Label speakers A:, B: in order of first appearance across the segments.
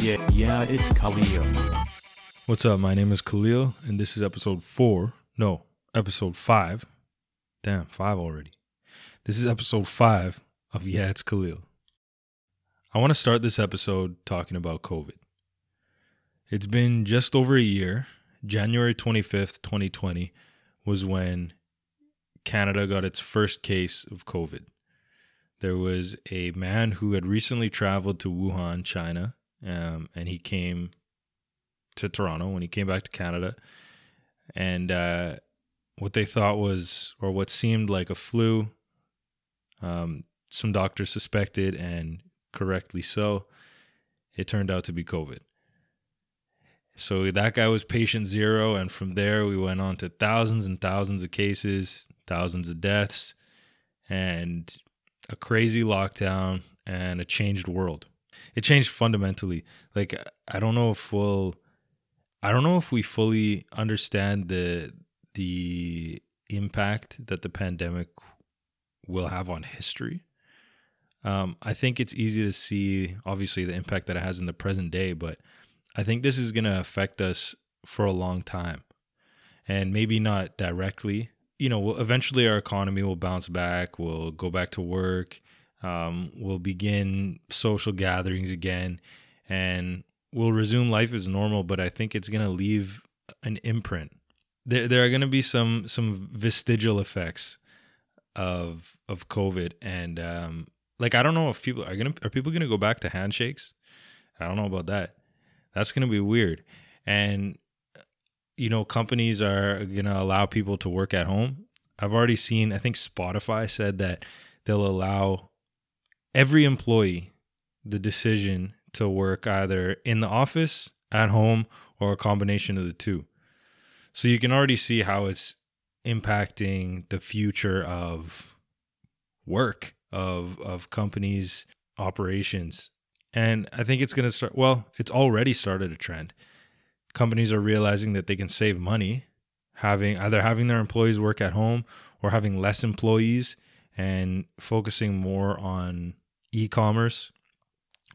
A: Yeah, yeah, it's Khalil.
B: What's up? My name is Khalil, and this is episode four. No, episode five. Damn, five already. This is episode five of Yeah, it's Khalil. I want to start this episode talking about COVID. It's been just over a year. January 25th, 2020 was when Canada got its first case of COVID. There was a man who had recently traveled to Wuhan, China, um, and he came to Toronto when he came back to Canada. And uh, what they thought was, or what seemed like a flu, um, some doctors suspected, and correctly so, it turned out to be COVID. So that guy was patient zero, and from there we went on to thousands and thousands of cases, thousands of deaths, and a crazy lockdown and a changed world. It changed fundamentally. Like I don't know if we'll I don't know if we fully understand the the impact that the pandemic will have on history. Um, I think it's easy to see, obviously, the impact that it has in the present day, but I think this is going to affect us for a long time. And maybe not directly. You know, eventually our economy will bounce back, we'll go back to work, um, we'll begin social gatherings again, and we'll resume life as normal, but I think it's going to leave an imprint. There, there are going to be some some vestigial effects of of COVID, and um, like I don't know if people are gonna are people gonna go back to handshakes. I don't know about that. That's gonna be weird, and you know companies are gonna allow people to work at home. I've already seen. I think Spotify said that they'll allow every employee the decision to work either in the office, at home, or a combination of the two. So you can already see how it's impacting the future of work of of companies operations and i think it's going to start well it's already started a trend companies are realizing that they can save money having either having their employees work at home or having less employees and focusing more on e-commerce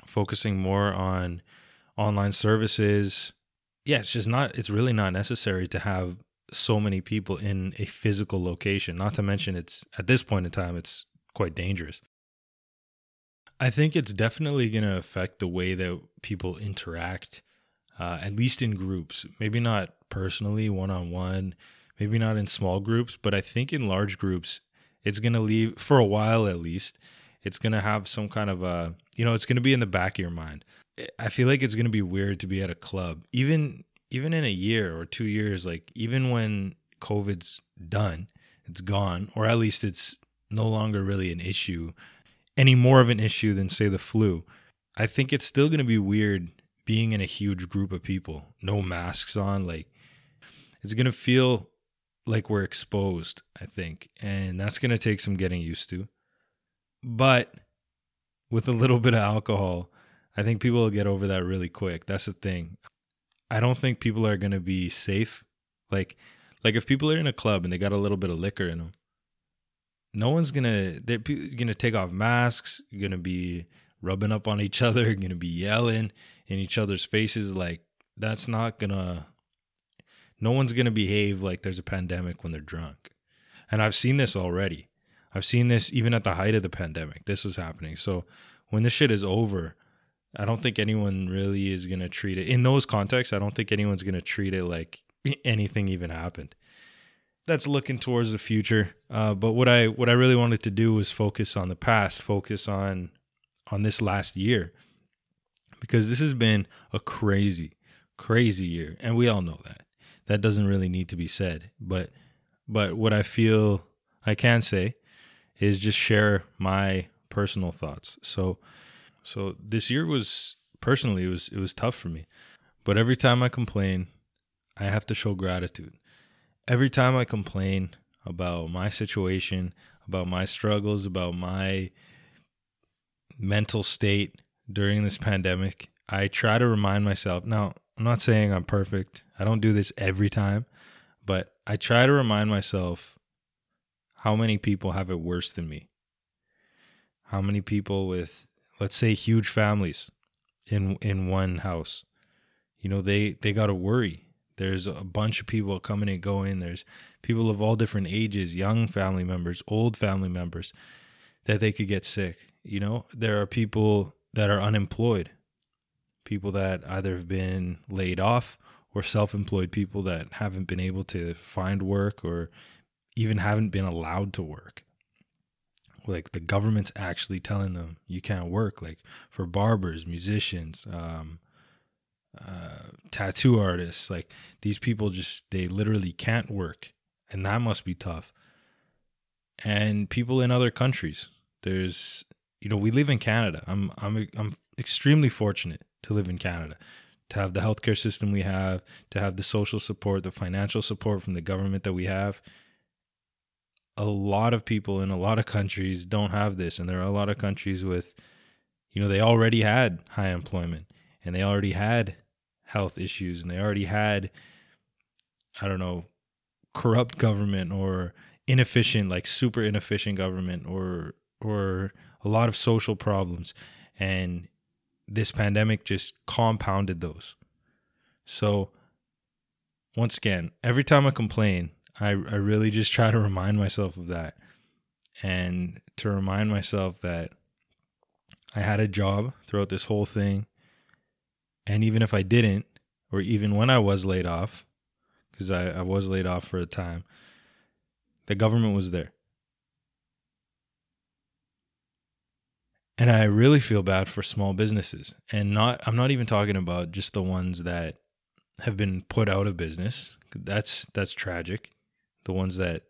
B: focusing more on online services. Yeah it's just not it's really not necessary to have so many people in a physical location not to mention it's at this point in time it's quite dangerous. I think it's definitely going to affect the way that people interact uh, at least in groups maybe not personally one-on-one maybe not in small groups but i think in large groups it's going to leave for a while at least it's going to have some kind of a you know it's going to be in the back of your mind i feel like it's going to be weird to be at a club even even in a year or two years, like even when COVID's done, it's gone, or at least it's no longer really an issue, any more of an issue than say the flu. I think it's still going to be weird being in a huge group of people, no masks on. Like it's going to feel like we're exposed, I think. And that's going to take some getting used to. But with a little bit of alcohol, I think people will get over that really quick. That's the thing. I don't think people are gonna be safe. Like, like if people are in a club and they got a little bit of liquor in them, no one's gonna they're gonna take off masks. Gonna be rubbing up on each other. Gonna be yelling in each other's faces. Like that's not gonna. No one's gonna behave like there's a pandemic when they're drunk, and I've seen this already. I've seen this even at the height of the pandemic. This was happening. So when this shit is over, I don't think anyone really is going to treat it in those contexts. I don't think anyone's going to treat it like anything even happened. That's looking towards the future. Uh, but what I what I really wanted to do was focus on the past, focus on on this last year, because this has been a crazy, crazy year, and we all know that. That doesn't really need to be said. But but what I feel I can say is just share my personal thoughts. So so this year was personally it was it was tough for me. But every time I complain, I have to show gratitude. Every time I complain about my situation, about my struggles, about my mental state during this pandemic, I try to remind myself. Now, I'm not saying I'm perfect. I don't do this every time, but I try to remind myself how many people have it worse than me. How many people with let's say huge families in in one house. You know, they they got to worry. There's a bunch of people coming and going. There's people of all different ages, young family members, old family members that they could get sick. You know, there are people that are unemployed, people that either have been laid off or self-employed people that haven't been able to find work or even haven't been allowed to work. Like the government's actually telling them you can't work like for barbers musicians um, uh, tattoo artists like these people just they literally can't work and that must be tough. And people in other countries there's you know we live in canada. I'm i'm i'm extremely fortunate to live in canada. To have the healthcare system we have to have the social support the financial support from the government that we have a lot of people in a lot of countries don't have this and there are a lot of countries with you know they already had high employment and they already had health issues and they already had i don't know corrupt government or inefficient like super inefficient government or or a lot of social problems. And this pandemic just compounded those. So once again every time i complain I, I really just try to remind myself of that and to remind myself that I had a job throughout this whole thing. And even if I didn't, or even when I was laid off, because I, I was laid off for a time, the government was there. And I really feel bad for small businesses. And not I'm not even talking about just the ones that have been put out of business. That's that's tragic the ones that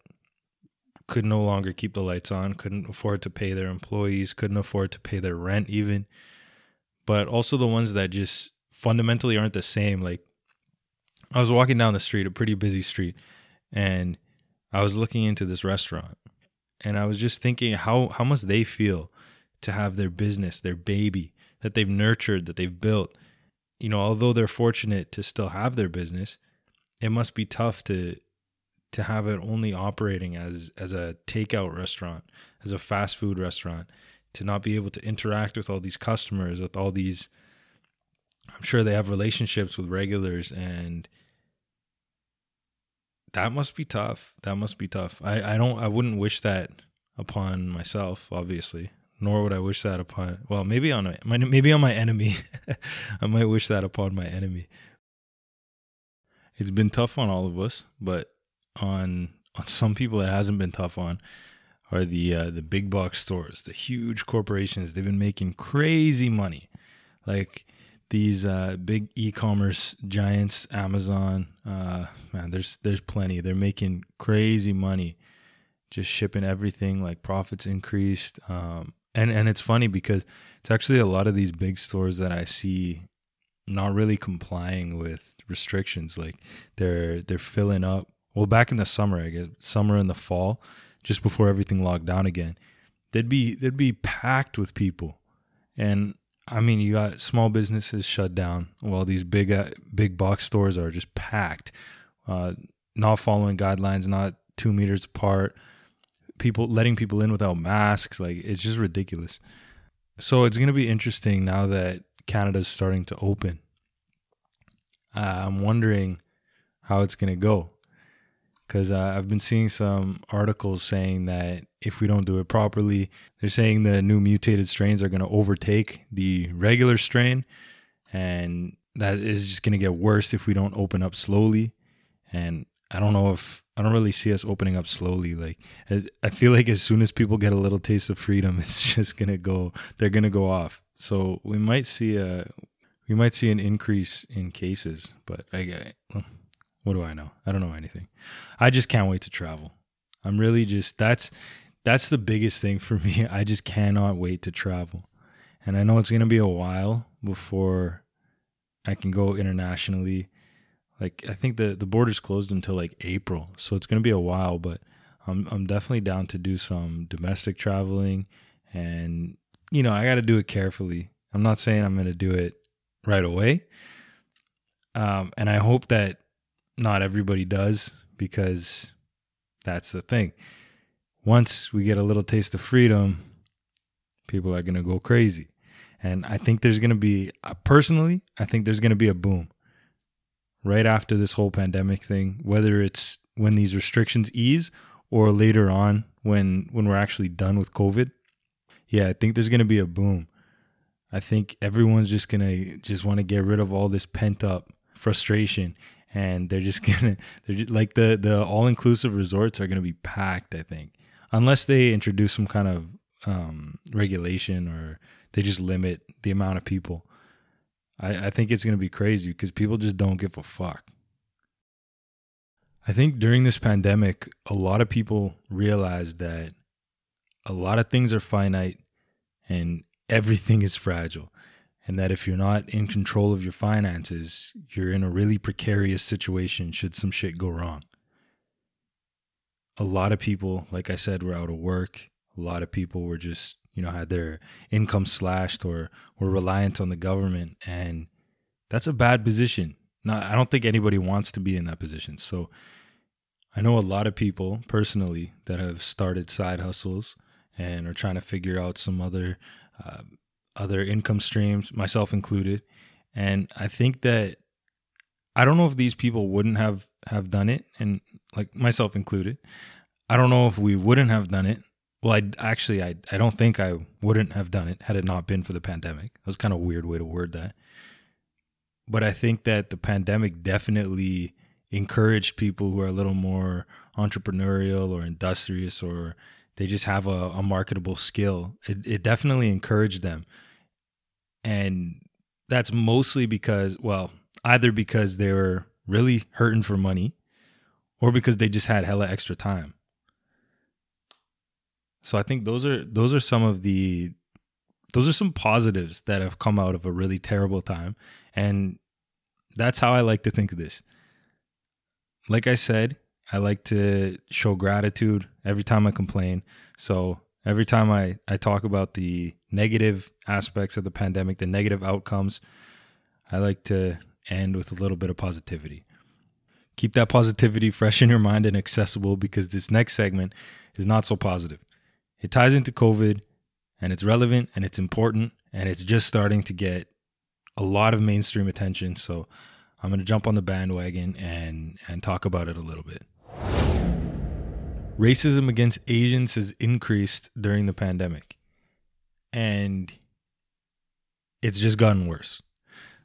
B: could no longer keep the lights on, couldn't afford to pay their employees, couldn't afford to pay their rent even. But also the ones that just fundamentally aren't the same. Like I was walking down the street, a pretty busy street, and I was looking into this restaurant and I was just thinking how how must they feel to have their business, their baby that they've nurtured, that they've built. You know, although they're fortunate to still have their business, it must be tough to to have it only operating as as a takeout restaurant, as a fast food restaurant, to not be able to interact with all these customers, with all these I'm sure they have relationships with regulars and that must be tough. That must be tough. I, I don't I wouldn't wish that upon myself, obviously. Nor would I wish that upon well, maybe on maybe on my enemy. I might wish that upon my enemy. It's been tough on all of us, but on on some people it hasn't been tough on are the uh, the big box stores, the huge corporations. They've been making crazy money, like these uh, big e-commerce giants, Amazon. Uh, man, there's there's plenty. They're making crazy money, just shipping everything. Like profits increased, um, and and it's funny because it's actually a lot of these big stores that I see not really complying with restrictions. Like they're they're filling up well back in the summer i get summer and the fall just before everything locked down again they'd be they'd be packed with people. And i mean you got small businesses shut down while these big uh, big box stores are just packed. Uh, not following guidelines not two meters apart people letting people in without masks like it's just ridiculous. So it's going to be interesting now that canada's starting to open. Uh, i'm wondering how it's going to go because uh, I've been seeing some articles saying that if we don't do it properly, they're saying the new mutated strains are going to overtake the regular strain, and that is just going to get worse if we don't open up slowly. And I don't know if I don't really see us opening up slowly. Like I feel like as soon as people get a little taste of freedom, it's just gonna go. They're gonna go off. So we might see a we might see an increase in cases, but I, what do I know? I don't know anything. I just can't wait to travel. I'm really just that's that's the biggest thing for me. I just cannot wait to travel. And I know it's going to be a while before I can go internationally. Like I think the the border's closed until like April. So it's going to be a while, but I'm I'm definitely down to do some domestic traveling and you know, I got to do it carefully. I'm not saying I'm going to do it right away. Um, and I hope that not everybody does because that's the thing. Once we get a little taste of freedom, people are going to go crazy. And I think there's going to be, uh, personally, I think there's going to be a boom right after this whole pandemic thing, whether it's when these restrictions ease or later on when when we're actually done with COVID. Yeah, I think there's going to be a boom. I think everyone's just going to just want to get rid of all this pent up frustration and they're just to they're just, like the the all-inclusive resorts are to be packed, I think. Unless they introduce some kind of um, regulation or they just limit the amount of people. I, I think it's to be crazy because people just don't give a fuck. I think during this pandemic, a lot of people realized that a lot of things are finite and everything is fragile. And that if you're not in control of your finances, you're in a really precarious situation should some shit go wrong. A lot of people, like I said, were out of work. A lot of people were just you know had their income slashed or were reliant on the government and that's a bad position not i don't think anybody wants to be in that position so i know a lot of people personally that have started side hustles and are trying to figure out some other uh, other income streams myself included and i think that i don't know if these people wouldn't have have done it and like myself included i don't know if we wouldn't have done it well, I actually I I don't think I wouldn't have done it had it not been for the pandemic. That was kind of weird way to word that. But I think that the pandemic definitely encouraged people who are a little more entrepreneurial or industrious or they just have a, a marketable skill. It, it definitely encouraged them. And that's mostly because, well, either because they were really hurting for money or because they just had hella extra time. So I think those are those are some of the those are some positives that have come out of a really terrible time and that's how I like to think of this. Like I said, I like to show gratitude every time I complain. So every time I, I talk about the negative aspects of the pandemic, the negative outcomes, I like to end with a little bit of positivity. Keep that positivity fresh in your mind and accessible because this next segment is not so positive. It ties into COVID and it's relevant and it's important and it's just starting to get a lot of mainstream attention. So I'm going to jump on the bandwagon and and talk about it a little bit. Racism against Asians has increased during the pandemic. And it's just gotten worse.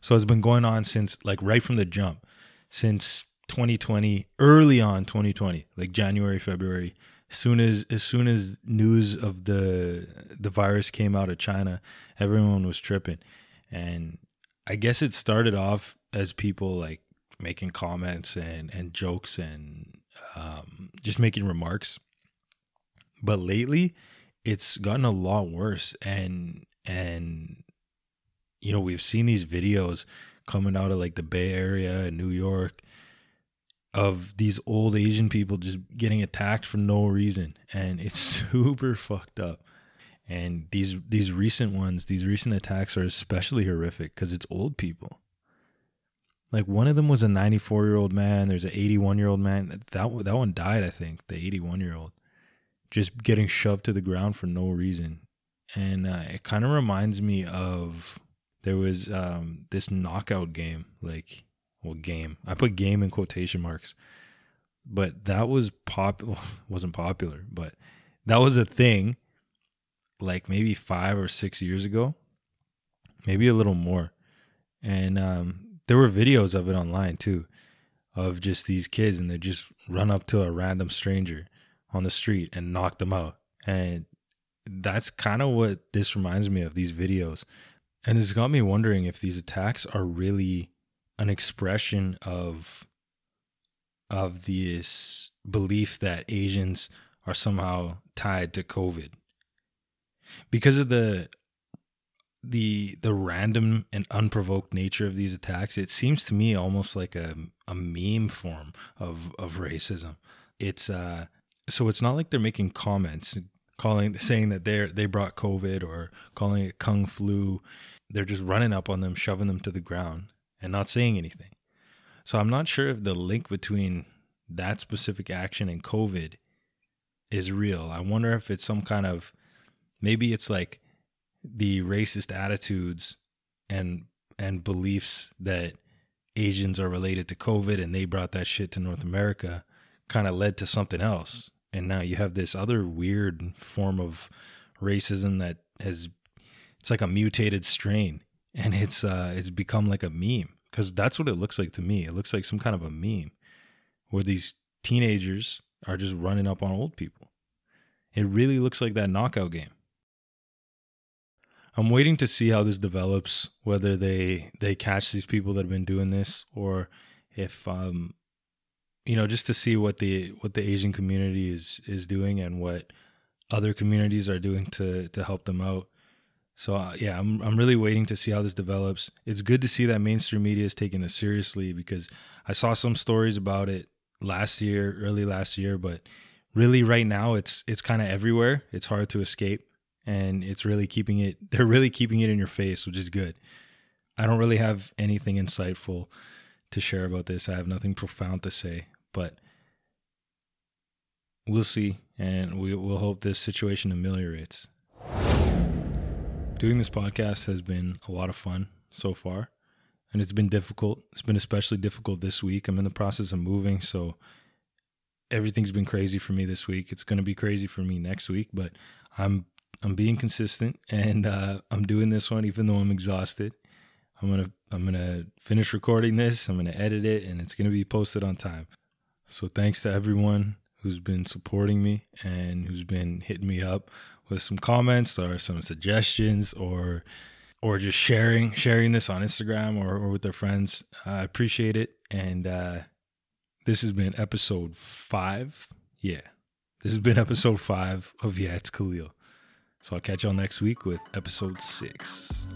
B: So it's been going on since like right from the jump, since 2020, early on 2020, like January, February, soon as as soon as news of the the virus came out of China, everyone was tripping, and I guess it started off as people like making comments and and jokes and um, just making remarks, but lately it's gotten a lot worse, and and you know we've seen these videos coming out of like the Bay Area and New York of these old Asian people just getting attacked for no reason, and it's super fucked up. And these these recent ones, these recent attacks are especially horrific because it's old people. Like one of them was a 94 year old man. There's an 81 year old man. That that one died, I think. The 81 year old, just getting shoved to the ground for no reason, and uh, it kind of reminds me of there was um, this knockout game like well game i put game in quotation marks but that was pop wasn't popular but that was a thing like maybe five or six years ago maybe a little more and um, there were videos of it online too of just these kids and they just run up to a random stranger on the street and knock them out. And that's kind of what this reminds me of these videos. And it's got me wondering if these attacks are really an expression of of this belief that Asians are somehow tied to COVID. Because of the the the random and unprovoked nature of these attacks. It seems to me almost like a a meme form of of racism. It's uh so it's not like they're making comments calling saying that they they brought COVID or calling it kung flu. They're just running up on them, shoving them to the ground and not saying anything. So I'm not sure if the link between that specific action and COVID is real. I wonder if it's some kind of maybe it's like the racist attitudes and and beliefs that Asians are related to COVID and they brought that shit to North America kind of led to something else. And now you have this other weird form of racism that has it's like a mutated strain and it's uh it's become like a meme cuz that's what it looks like to me. It looks like some kind of a meme where these teenagers are just running up on old people. It really looks like that knockout game. I'm waiting to see how this develops, whether they they catch these people that have been doing this or if um you know just to see what the what the Asian community is is doing and what other communities are doing to to help them out. So uh, yeah, I'm I'm really waiting to see how this develops. It's good to see that mainstream media is taking this seriously because I saw some stories about it last year, early last year, but really right now it's it's kind of everywhere. It's hard to escape and it's really keeping it they're really keeping it in your face, which is good. I don't really have anything insightful to share about this. I have nothing profound to say, but we'll see and we will hope this situation ameliorates. Doing this podcast has been a lot of fun so far and it's been difficult. It's been especially difficult this week. I'm in the process of moving, so everything's been crazy for me this week. It's going to be crazy for me next week, but I'm I'm being consistent and uh, I'm doing this one even though I'm exhausted. I'm gonna I'm gonna finish recording this. I'm gonna edit it, and it's gonna be posted on time. So thanks to everyone who's been supporting me and who's been hitting me up with some comments or some suggestions or or just sharing sharing this on Instagram or, or with their friends. I appreciate it. And uh, this has been episode five. Yeah, this has been episode five of Yeah, it's Khalil. So I'll catch y'all next week with episode six.